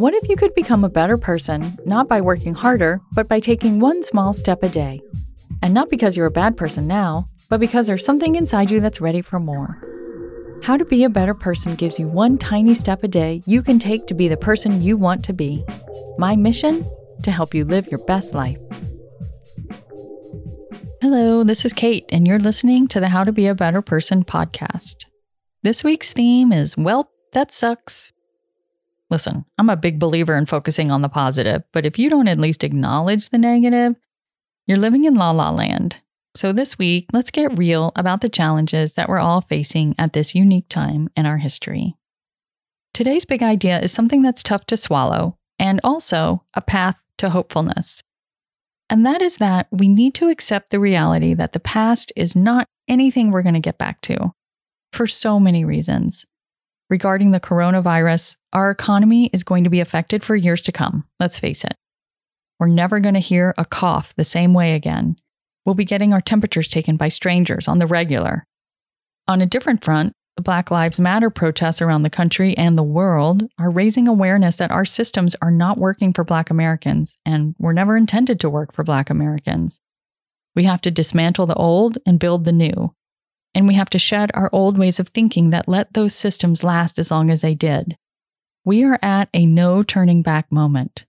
What if you could become a better person, not by working harder, but by taking one small step a day? And not because you're a bad person now, but because there's something inside you that's ready for more. How to Be a Better Person gives you one tiny step a day you can take to be the person you want to be. My mission? To help you live your best life. Hello, this is Kate, and you're listening to the How to Be a Better Person podcast. This week's theme is Well, that sucks. Listen, I'm a big believer in focusing on the positive, but if you don't at least acknowledge the negative, you're living in la la land. So this week, let's get real about the challenges that we're all facing at this unique time in our history. Today's big idea is something that's tough to swallow and also a path to hopefulness. And that is that we need to accept the reality that the past is not anything we're going to get back to for so many reasons regarding the coronavirus, our economy is going to be affected for years to come. Let's face it. We're never going to hear a cough the same way again. We'll be getting our temperatures taken by strangers on the regular. On a different front, the Black Lives Matter protests around the country and the world are raising awareness that our systems are not working for Black Americans and were never intended to work for Black Americans. We have to dismantle the old and build the new. And we have to shed our old ways of thinking that let those systems last as long as they did. We are at a no turning back moment.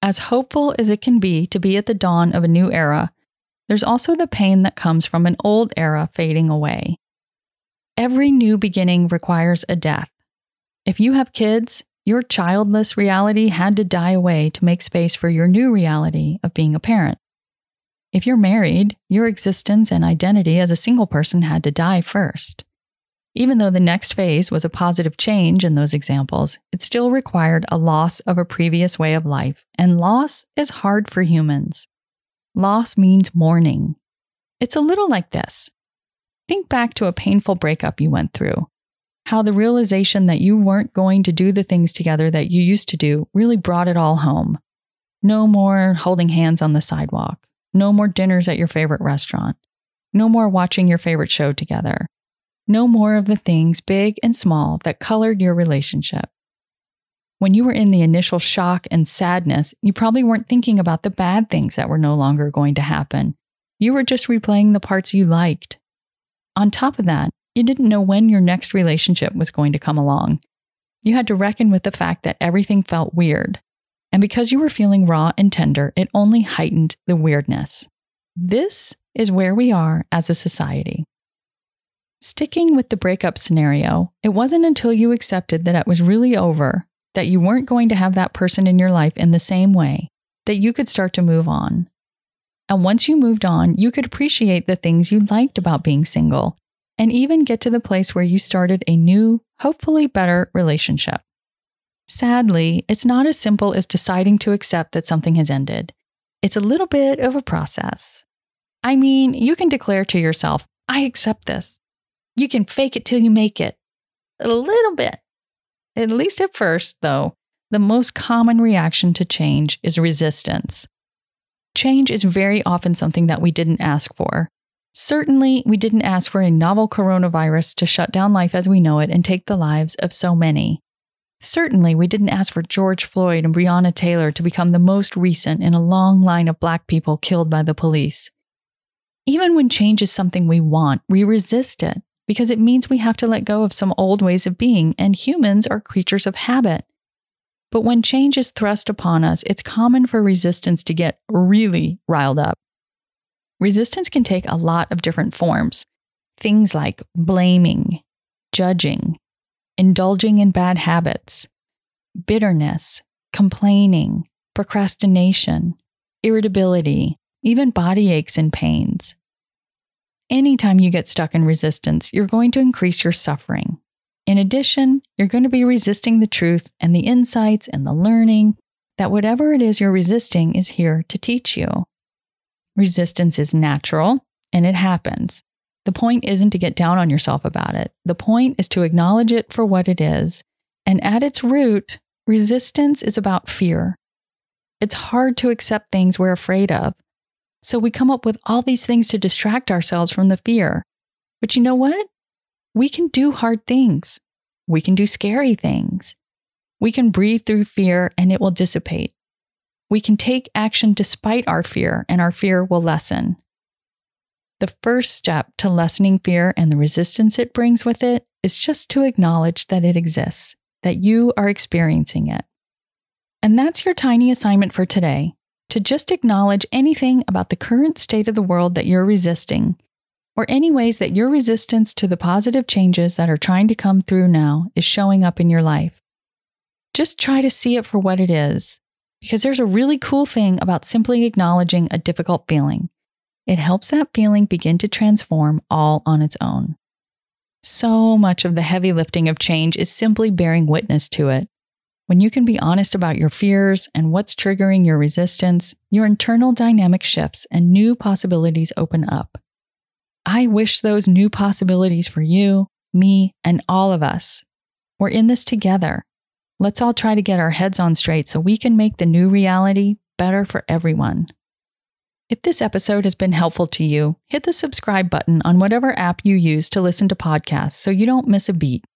As hopeful as it can be to be at the dawn of a new era, there's also the pain that comes from an old era fading away. Every new beginning requires a death. If you have kids, your childless reality had to die away to make space for your new reality of being a parent. If you're married, your existence and identity as a single person had to die first. Even though the next phase was a positive change in those examples, it still required a loss of a previous way of life, and loss is hard for humans. Loss means mourning. It's a little like this think back to a painful breakup you went through. How the realization that you weren't going to do the things together that you used to do really brought it all home. No more holding hands on the sidewalk. No more dinners at your favorite restaurant. No more watching your favorite show together. No more of the things, big and small, that colored your relationship. When you were in the initial shock and sadness, you probably weren't thinking about the bad things that were no longer going to happen. You were just replaying the parts you liked. On top of that, you didn't know when your next relationship was going to come along. You had to reckon with the fact that everything felt weird, and because you were feeling raw and tender, it only heightened the weirdness. This is where we are as a society. Sticking with the breakup scenario, it wasn't until you accepted that it was really over, that you weren't going to have that person in your life in the same way, that you could start to move on. And once you moved on, you could appreciate the things you liked about being single and even get to the place where you started a new, hopefully better relationship. Sadly, it's not as simple as deciding to accept that something has ended. It's a little bit of a process. I mean, you can declare to yourself, I accept this. You can fake it till you make it. A little bit. At least at first, though, the most common reaction to change is resistance. Change is very often something that we didn't ask for. Certainly, we didn't ask for a novel coronavirus to shut down life as we know it and take the lives of so many. Certainly, we didn't ask for George Floyd and Breonna Taylor to become the most recent in a long line of Black people killed by the police. Even when change is something we want, we resist it because it means we have to let go of some old ways of being, and humans are creatures of habit. But when change is thrust upon us, it's common for resistance to get really riled up. Resistance can take a lot of different forms. Things like blaming, judging, indulging in bad habits, bitterness, complaining, procrastination, irritability, even body aches and pains. Anytime you get stuck in resistance, you're going to increase your suffering. In addition, you're going to be resisting the truth and the insights and the learning that whatever it is you're resisting is here to teach you. Resistance is natural and it happens. The point isn't to get down on yourself about it. The point is to acknowledge it for what it is. And at its root, resistance is about fear. It's hard to accept things we're afraid of. So we come up with all these things to distract ourselves from the fear. But you know what? We can do hard things. We can do scary things. We can breathe through fear and it will dissipate. We can take action despite our fear and our fear will lessen. The first step to lessening fear and the resistance it brings with it is just to acknowledge that it exists, that you are experiencing it. And that's your tiny assignment for today to just acknowledge anything about the current state of the world that you're resisting, or any ways that your resistance to the positive changes that are trying to come through now is showing up in your life. Just try to see it for what it is, because there's a really cool thing about simply acknowledging a difficult feeling. It helps that feeling begin to transform all on its own. So much of the heavy lifting of change is simply bearing witness to it. When you can be honest about your fears and what's triggering your resistance, your internal dynamic shifts and new possibilities open up. I wish those new possibilities for you, me, and all of us. We're in this together. Let's all try to get our heads on straight so we can make the new reality better for everyone. If this episode has been helpful to you, hit the subscribe button on whatever app you use to listen to podcasts so you don't miss a beat.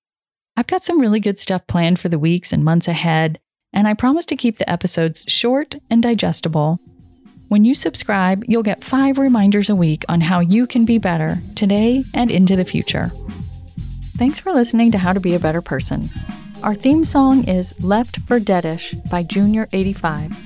I've got some really good stuff planned for the weeks and months ahead, and I promise to keep the episodes short and digestible. When you subscribe, you'll get five reminders a week on how you can be better today and into the future. Thanks for listening to How to Be a Better Person. Our theme song is Left for Deadish by Junior85.